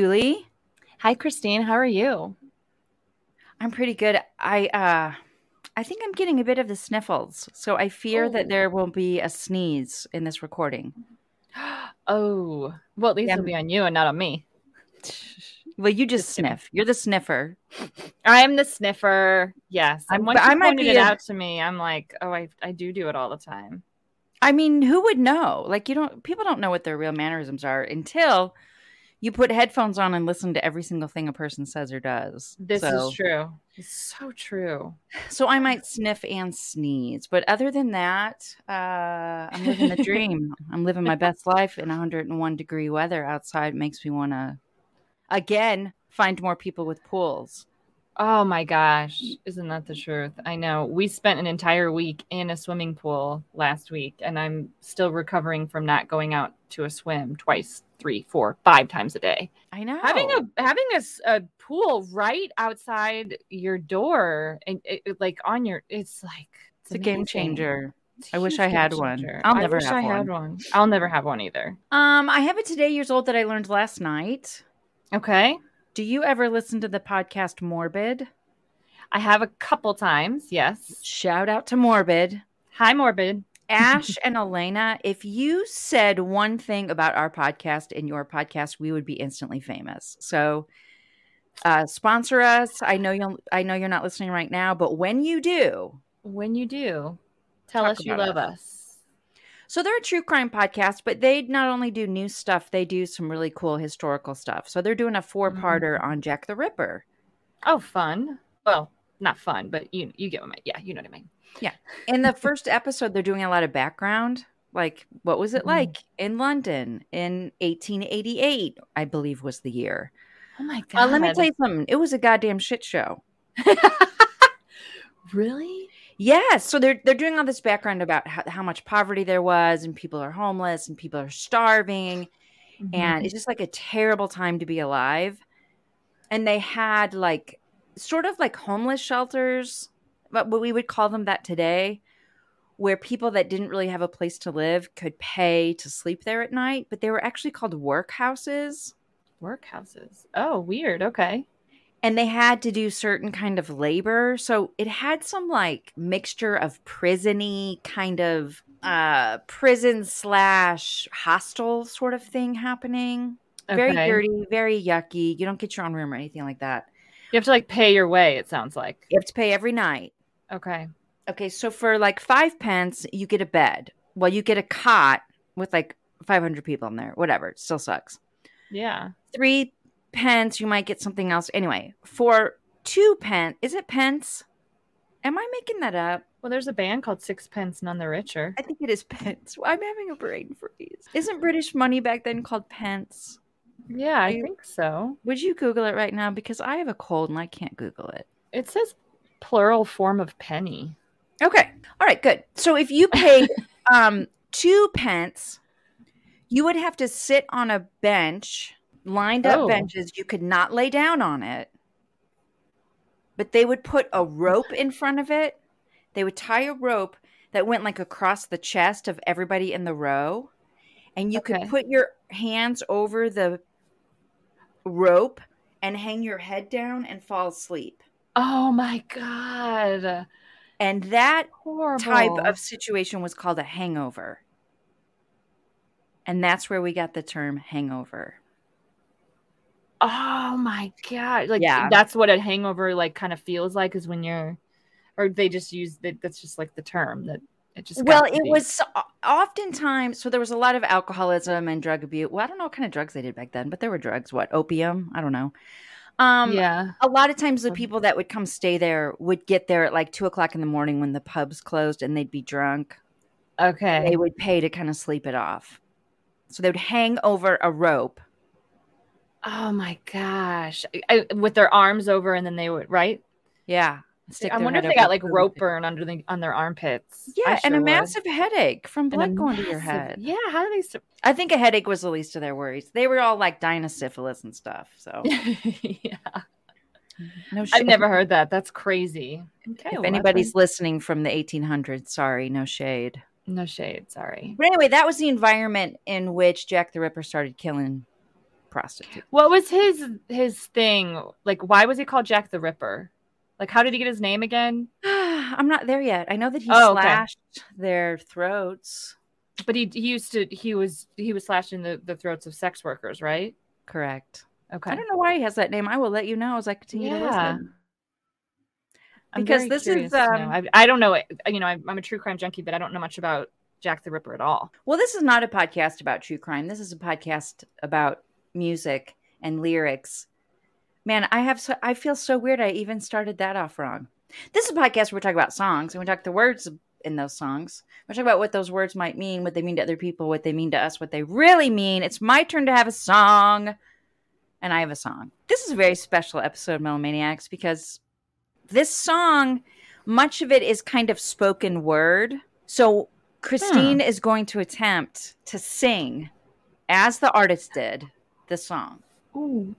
Julie. Hi, Christine. How are you? I'm pretty good. I uh I think I'm getting a bit of the sniffles. So I fear Oh. that there will be a sneeze in this recording. Oh, well, at least Yeah. it'll be on you and not on me. Well, you just, Just sniff. You're the sniffer. I'm the sniffer. Yes. I'm- once I might pointed be it a- out to me, I'm like, oh, I, I do do it all the time. I mean, who would know? Like you don't people don't know what their real mannerisms are until you put headphones on and listen to every single thing a person says or does. This So- is true. It's so true. So I might sniff and sneeze, but other than that, uh, I'm living the dream. I'm living my best life in 101 degree weather outside. Makes me want to, again, find more people with pools. Oh my gosh. Isn't that the truth? I know. We spent an entire week in a swimming pool last week, and I'm still recovering from not going out to a swim twice, three, four, five times a day. I know. having a having a pool right outside your door and it, it- like on your it's like it's a game changer. I wish I had one. changer. I'll never have I had one. I'll never have one either. Um, I have a today years old that I learned last night. Okay, Do you ever listen to the podcast Morbid? I have a couple times. Yes. Shout out to Morbid. Hi, morbid. Ash and Alaina, if you said one thing about our podcast in your podcast, we would be instantly famous. So uh sponsor us. I know you'll I know you're not listening right now, but when you do, When you do, tell us you love us. us. so they're a true crime podcast, but they not only do new stuff, they do some really cool historical stuff. So they're doing a four-parter on Jack the Ripper. Oh, fun. Well, not fun, but you you get what I mean. Yeah, you know what I mean. In the first episode, they're doing a lot of background. Like, what was it Mhm. like in London in 1888? I believe was the year. Oh my god. Uh, let me tell you something. It was a goddamn shit show. really? Yes. So they're they're doing all this background about how, how much poverty there was, and people are homeless, and people are starving, Mm-hmm. and it's just like a terrible time to be alive. And they had like sort of like homeless shelters, but we would call them that today, where people that didn't really have a place to live could pay to sleep there at night. But they were actually called workhouses. workhouses. Oh, weird. Okay. and they had to do certain kind of labor so it had some like mixture of prisony kind of uh prison slash hostel sort of thing happening very dirty very yucky you don't get your own room or anything like that You have to like pay your way. It sounds like. you have to pay every night Okay. okay so for like five pence you get a bed well you get a cot with like 500 people in there whatever it still sucks Yeah. three pence, you might get something else. Anyway, for two pence, is it pence? Am I making that up? Well, there's a band called Sixpence None the Richer. I think it is pence. I'm having a brain freeze. Isn't British money back then called pence? Yeah, I You- think so. Would you Google it right now? Because I have a cold and I can't Google it. It says plural form of penny. Okay. All right, good. So if you paid um two pence, you would have to sit on a bench, lined up Oh. benches. You could not lay down on it. But they would put a rope in front of it. They would tie a rope that went like across the chest of everybody in the row. And you Okay. could put your hands over the rope and hang your head down and fall asleep. Oh my god. And that Horrible. type of situation was called a hangover. And that's where we got the term hangover. Oh my god. Like Yeah. that's what a hangover like kind of feels like is when you're or they just use that that's just like the term that it just Well, it be. was oftentimes so there was a lot of alcoholism and drug abuse. Well, I don't know what kind of drugs they did back then, but there were drugs. What opium? I don't know. Um, yeah. a lot of times the people that would come stay there would get there at like two o'clock in the morning when the pubs closed, and they'd be drunk. Okay. They would pay to kind of sleep it off. So they would hang over a rope. Oh my gosh. I, with their arms over and then they would right? Yeah. I wonder if they got like rope burn under the on their armpits. Yeah, and a sure would. massive headache from blood going to your head. Yeah, how do they sur- I think a headache was the least of their worries. They were all like dying of syphilis and stuff. So yeah. no I've never heard that. That's crazy. Okay. If well, anybody's listening from the 1800s, sorry, no shade. no shade, sorry. But anyway, that was the environment in which Jack the Ripper started killing prostitutes. What was his his thing? Like, why was he called Jack the Ripper? Like, how did he get his name again? I'm not there yet. I know that he Oh, okay. slashed their throats. But he he used to he was he was slashing the the throats of sex workers, right? Correct. Okay. I don't know why he has that name. I will let you know as I continue to Yeah. listen. I'm because this is, um, I, I don't know it. You know, I'm, I'm a true crime junkie, but I don't know much about Jack the Ripper at all. Well, this is not a podcast about true crime. This is a podcast about music and lyrics. Man, I have so I feel so weird. I even started that off wrong. This is a podcast where we talk about songs and we talk the words in those songs. We talk about what those words might mean, what they mean to other people, what they mean to us, what they really mean. It's my turn to have a song, and I have a song. This is a very special episode of Melomaniacs because this song, much of it is kind of spoken word. So Christine hmm. is going to attempt to sing, as the artist did, the song. Ooh.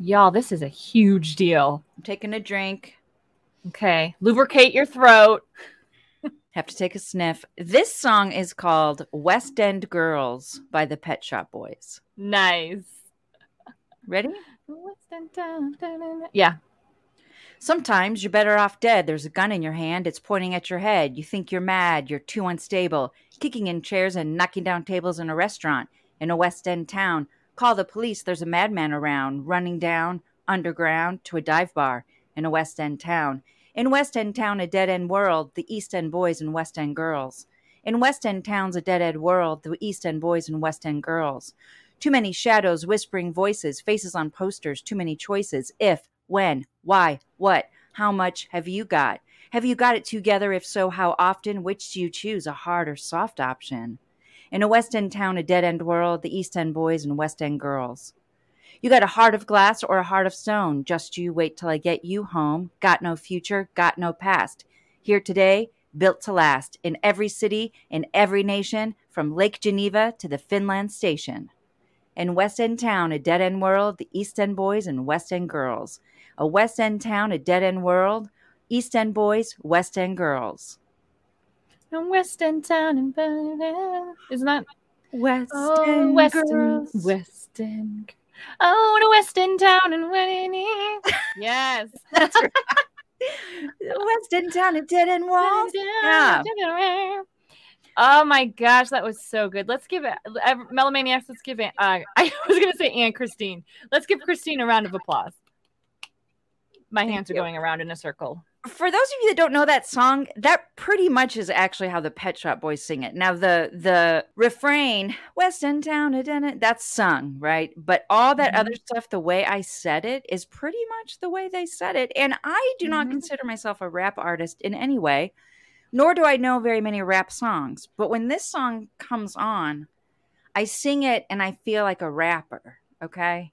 Y'all, this is a huge deal. I'm taking a drink. Okay. Lubricate your throat. Have to take a sniff. This song is called West End Girls by the Pet Shop Boys. Nice. Ready? Yeah. Sometimes you're better off dead. There's a gun in your hand, it's pointing at your head. You think you're mad, you're too unstable, kicking in chairs and knocking down tables in a restaurant in a West End town. Call the police, there's a madman around, running down underground to a dive bar in a West End town. In West End town, a dead end world, the East End boys and West End girls. In West End town's a dead end world, the East End boys and West End girls. Too many shadows, whispering voices, faces on posters, too many choices. If, when, why, what, how much have you got? Have you got it together? If so, how often? Which do you choose, a hard or soft option? In a West End town, a dead end world, the East End boys and West End girls. You got a heart of glass or a heart of stone. Just you wait till I get you home. Got no future, got no past. Here today, built to last. In every city, in every nation, from Lake Geneva to the Finland station. In West End town, a dead end world, the East End boys and West End girls. A West End town, a dead end world, East End boys, West End girls. In West End town Berlin. isn't that West oh, End West girls. End, West End. Oh, to West End town in winning. Yes. that's West End town, a dead end world. Yeah. Oh my gosh, that was so good. Let's give it, ev- Melomaniacs, let's give it, uh, I was going to say Aunt Christine. Let's give Christine a round of applause. My Thank hands are going around in a circle. For those of you that don't know that song, that pretty much is actually how the Pet Shop Boys sing it. Now the the refrain, West End town, a dead end," that's sung, right? But all that Mhm. other stuff, the way I said it, is pretty much the way they said it. And I do not Mhm. consider myself a rap artist in any way, nor do I know very many rap songs. But when this song comes on, I sing it and I feel like a rapper. Okay,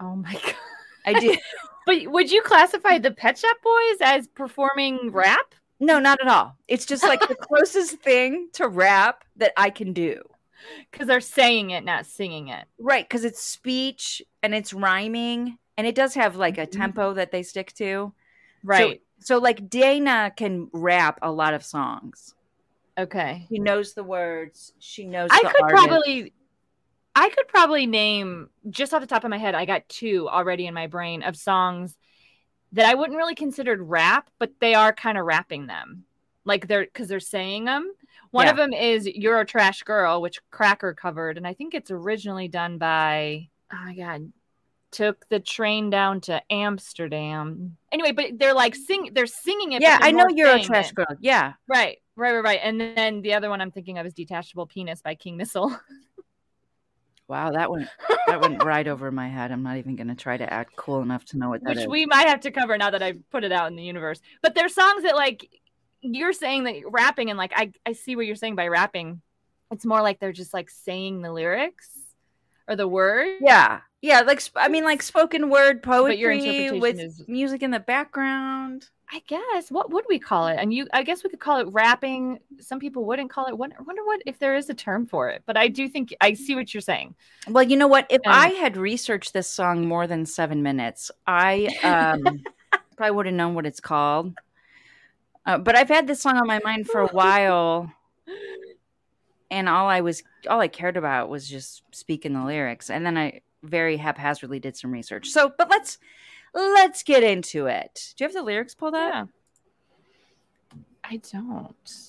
Oh my God. I do. But would you classify the Pet Shop Boys as performing rap? no, not at all. It's just like the closest thing to rap that I can do. Because they're saying it, not singing it. Right, because it's speech and it's rhyming, and it does have like a Mhm. tempo that they stick to. Right. So, like Dana can rap a lot of songs. okay. She knows the words. She knows. I could artist. probably I could probably name just off the top of my head, I got two already in my brain of songs that I wouldn't really consider rap, but they are kind of rapping them. Like they're because they're saying them. One Yeah. of them is You're a Trash Girl, which Cracker covered, and I think it's originally done by oh my god. Took the train down to Amsterdam. Anyway, but they're like sing they're singing it. Yeah, I know you're a trash it. girl. Yeah. Right, right, right, right. And then the other one I'm thinking of is Detachable Penis by King Missile. Wow, that went that went right over my head. I'm not even going to try to act cool enough to know what that which is. we might have to cover now that I've put it out in the universe. But there's songs that like you're saying that you're rapping and like I, I see what you're saying by rapping. It's more like they're just like saying the lyrics or the words. yeah, yeah. Like sp- I mean, like spoken word poetry with is- music in the background. I guess what would we call it? And you I guess we could call it rapping. Some people wouldn't call it. Wonder, wonder what if there is a term for it. But I do think I see what you're saying. Well, you know what? If Um, I had researched this song more than seven minutes, I um, probably would have known what it's called. Uh, but I've had this song on my mind for a while. and all I was all I cared about was just speaking the lyrics. And then I very haphazardly did some research. So, but let's let's get into it. Do you have the lyrics pulled up? Yeah. I don't.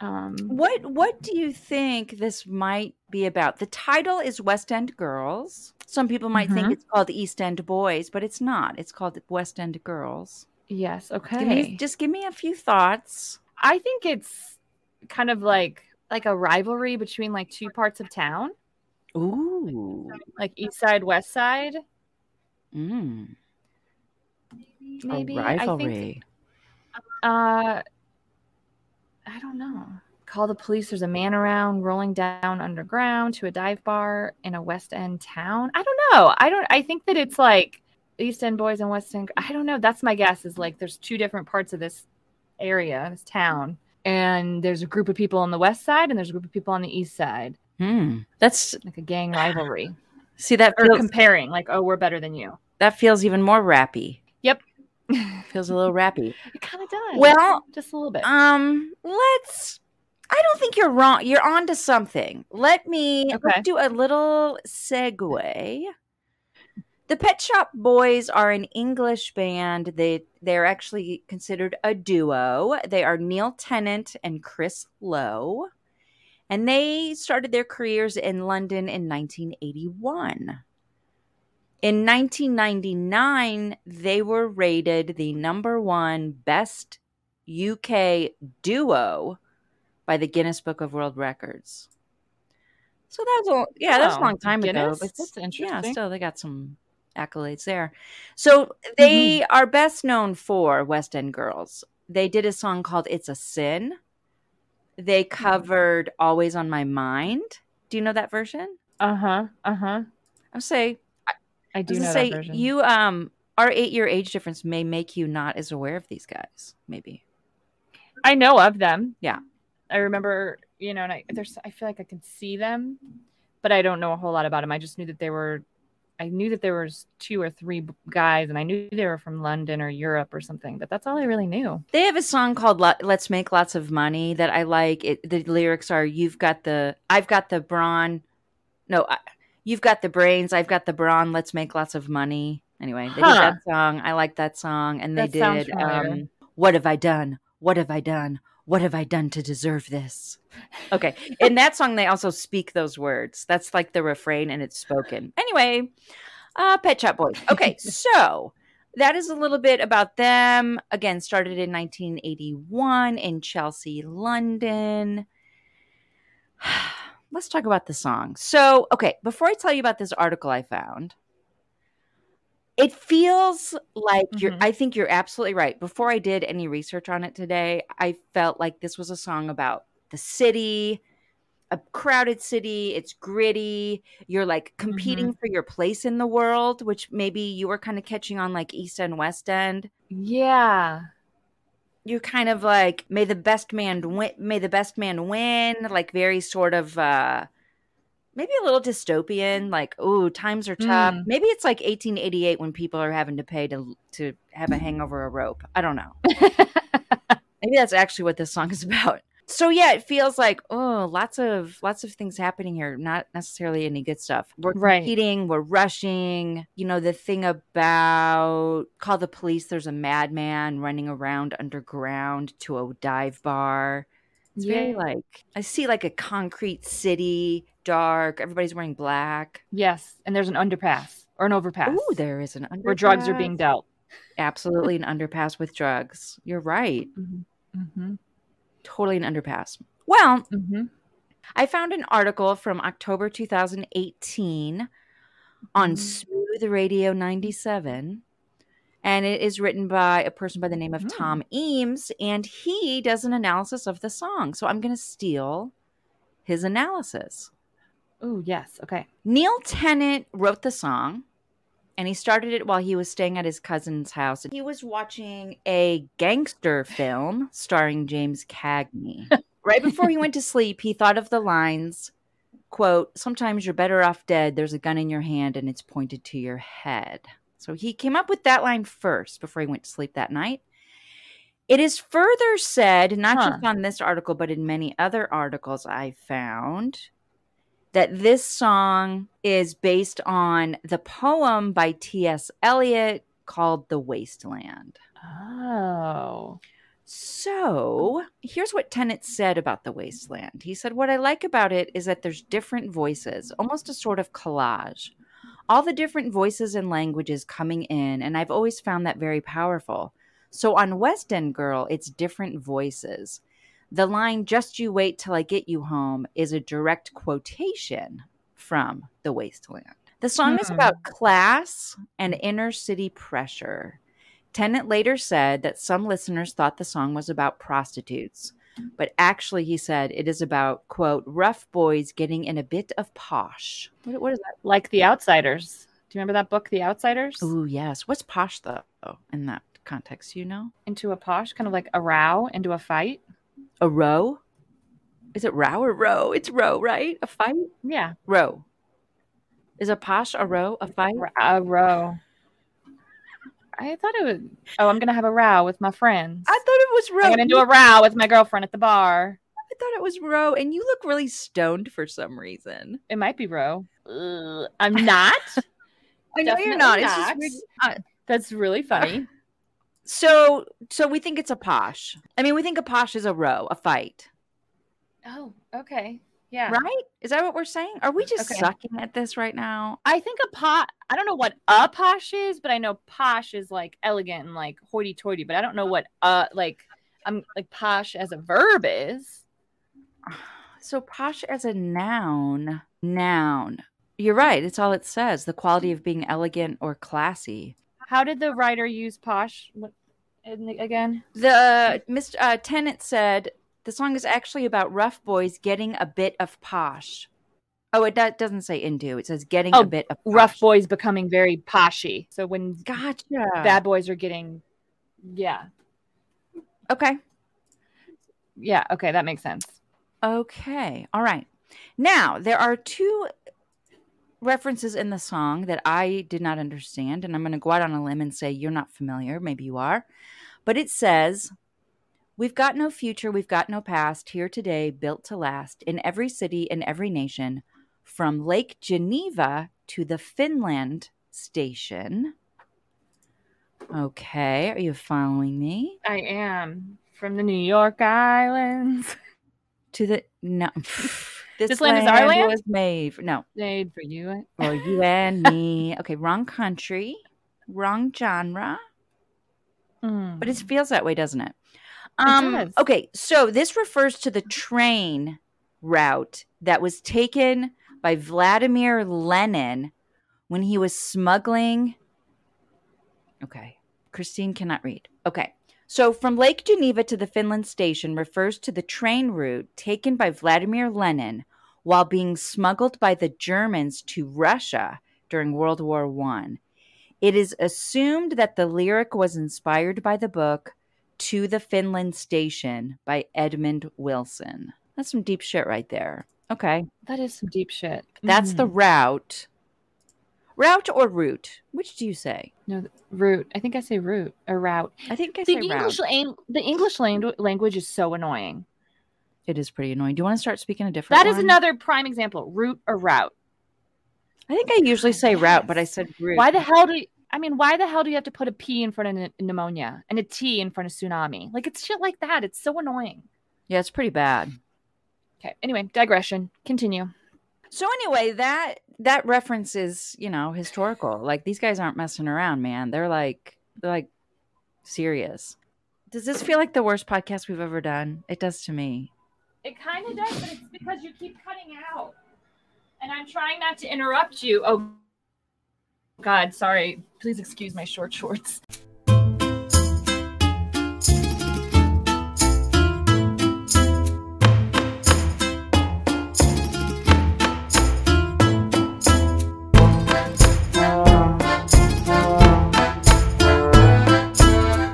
Um, What what do you think this might be about? The title is West End Girls. Some people might think Mhm. it's called East End Boys, but it's not. It's called West End Girls. yes. Okay. Give me, just give me a few thoughts. I think it's kind of like like a rivalry between like two parts of town, Ooh. like East Side, West Side. Mm. Maybe a I rivalry. think. Uh, I don't know. Call the police. There's a man around rolling down underground to a dive bar in a West End town. I don't know. I don't. I think that it's like East End boys and West End. I don't know. That's my guess. Is like there's two different parts of this area, this town, and there's a group of people on the west side and there's a group of people on the east side, Hmm. That's like a gang rivalry see that or feels, comparing. Like, oh, we're better than you. that feels even more rappy. Yep. Feels a little rappy. It kind of does. Well, just a little bit. Um, let's. I don't think you're wrong. You're on to something. Let me Okay. do a little segue. The Pet Shop Boys are an English band. They they're actually considered a duo. They are Neil Tennant and Chris Lowe. And they started their careers in London in 1981. In 1999, they were rated the number one best UK duo by the Guinness Book of World Records. So that's a yeah, that's a long time ago. Guinness? But That's yeah, interesting. still they got some accolades there. So they mm-hmm. are best known for West End Girls. They did a song called "It's a Sin." They covered "Always on My Mind." Do you know that version? Uh huh. Uh huh. I say I I do know say version. you um our eight year age difference may make you not as aware of these guys. Maybe. I know of them. Yeah. I remember, you know, and I there's I feel like I can see them, but I don't know a whole lot about them. I just knew that they were I knew that there was two or three guys and I knew they were from London or Europe or something, but that's all I really knew. They have a song called "Let's Make Lots of Money" that I like. It, the lyrics are, "You've got the, I've got the brawn, no, I, you've got the brains, I've got the brawn. Let's make lots of money." Anyway, they Huh. did that song. I like that song, and they That did. Um, what have I done? What have I done? What have I done to deserve this? Okay, in that song, they also speak those words. That's like the refrain, and it's spoken. Anyway, uh, Pet Shop Boys. Okay, so that is a little bit about them. Again, started in 1981 in Chelsea, London. Let's talk about the song. So, okay, before I tell you about this article I found, it feels like you're, Mhm. I think you're absolutely right. Before I did any research on it today, I felt like this was a song about the city, a crowded city. It's gritty. You're like competing for your place in the world, which maybe you were kind of catching on like East End, West End. Yeah. You're kind of like, may the best man win, may the best man win, like very sort of, uh, maybe a little dystopian, like, oh, times are tough. Mm. Maybe it's like 1888 when people are having to pay to, to have a hangover a rope. I don't know. Maybe that's actually what this song is about. So yeah, it feels like oh, lots of lots of things happening here. Not necessarily any good stuff. We're Right. competing, we're rushing. You know the thing about call the police. There's a madman running around underground to a dive bar. It's very like I see like a concrete city, dark. Everybody's wearing black. Yes. And there's an underpass or an overpass Ooh, there is an underpass. where drugs are being dealt. absolutely an underpass with drugs. You're right. Mm-hmm. Totally an underpass. Well, Mm-hmm. I found an article from October 2018 on Mhm. Smooth Radio 97. And it is written by a person by the name of Mm. Tom Eames, and he does an analysis of the song. So I'm going to steal his analysis. Oh, yes. Okay. Neil Tennant wrote the song, and he started it while he was staying at his cousin's house. He was watching a gangster film starring James Cagney. right before he went to sleep, he thought of the lines, quote, "Sometimes you're better off dead. There's a gun in your hand and it's pointed to your head." So he came up with that line first before he went to sleep that night. It is further said, not Huh. just on this article, but in many other articles I found, that this song is based on the poem by T.S. Eliot called The Wasteland. Oh. So here's what Tennant said about The Wasteland. He said, What I like about it is that there's different voices, almost a sort of collage. All the different voices and languages coming in, and I've always found that very powerful. So on West End Girl, it's different voices. The line, Just you wait till I get you home, is a direct quotation from The Wasteland. The song is Hmm. about class and inner city pressure. Tennant later said that some listeners thought the song was about prostitutes, but actually, he said it is about, quote, rough boys getting in a bit of posh. What, what is that? Like The Outsiders. Do you remember that book, The Outsiders? oh yes. What's posh, though, in that context, you know? Into a posh, kind of like a row, into a fight. A row? Is it row or row? It's row, right? A fight? Yeah. Row. Is a posh a row? A fight? a row. I thought it was. Oh, I'm gonna have a row with my friends. I thought it was row. I'm gonna do a row with my girlfriend at the bar. I thought it was row, and you look really stoned for some reason. It might be row. I'm not. I know you're Definitely not. It's just weird. Uh, That's really funny. So, so we think it's a posh. I mean, we think a posh is a row, a fight, oh, okay. Yeah. right? Is that what we're saying? Are we just Okay. sucking at this right now? I think a pot. I don't know what a posh is, but I know posh is like elegant and like hoity-toity. But I don't know what uh like I'm like posh as a verb is. So, posh as a noun, noun. You're right. It's all it says. The quality of being elegant or classy. How did the writer use posh again? The Mr. Uh, Tennant said the song is actually about rough boys getting a bit of posh. Oh, it do- doesn't say into. It says getting Oh, a bit of Rough boys becoming very poshy. So when Gotcha. bad boys are getting, yeah, Okay. yeah, okay, that makes sense. Okay. All right. Now, there are two references in the song that I did not understand, and I'm going to go out on a limb and say you're not familiar. Maybe you are. But it says, We've got no future, we've got no past, here today, built to last, in every city, in every nation, from Lake Geneva to the Finland station. Okay. Are you following me? I am from the New York Islands. To the, no. This, This land is our land? was made. For, no, Made for you. for you and me. Okay, wrong country, wrong genre, Mm. but it feels that way, doesn't it? Um. Okay, so this refers to the train route that was taken by Vladimir Lenin when he was smuggling. Okay, Christine cannot read. Okay. So, from Lake Geneva to the Finland station refers to the train route taken by Vladimir Lenin while being smuggled by the Germans to Russia during World War One. It is assumed that the lyric was inspired by the book To the Finland Station by Edmund Wilson. That's some deep shit right there. Okay. that is some deep shit. That's the Mm. route. Route or route? Which do you say? no root. I think I say root or route. I think I The say English route. lang- the English langu- language is so annoying. It is pretty annoying. Do you want to start speaking a different That is one? another prime example. Root or route. I think I usually say route, but I said route. Why the hell do you, I mean, why the hell do you have to put a P in front of n- pneumonia and a T in front of tsunami? Like it's shit like that. It's so annoying. Yeah, it's pretty bad. Okay. Anyway, digression. Continue. So anyway, that that reference is, you know, historical. Like these guys aren't messing around, man. They're like they're like serious. Does this feel like the worst podcast we've ever done? It does to me. It kind of does, but it's because you keep cutting out. And I'm trying not to interrupt you. Oh, God, sorry. Please excuse my short shorts.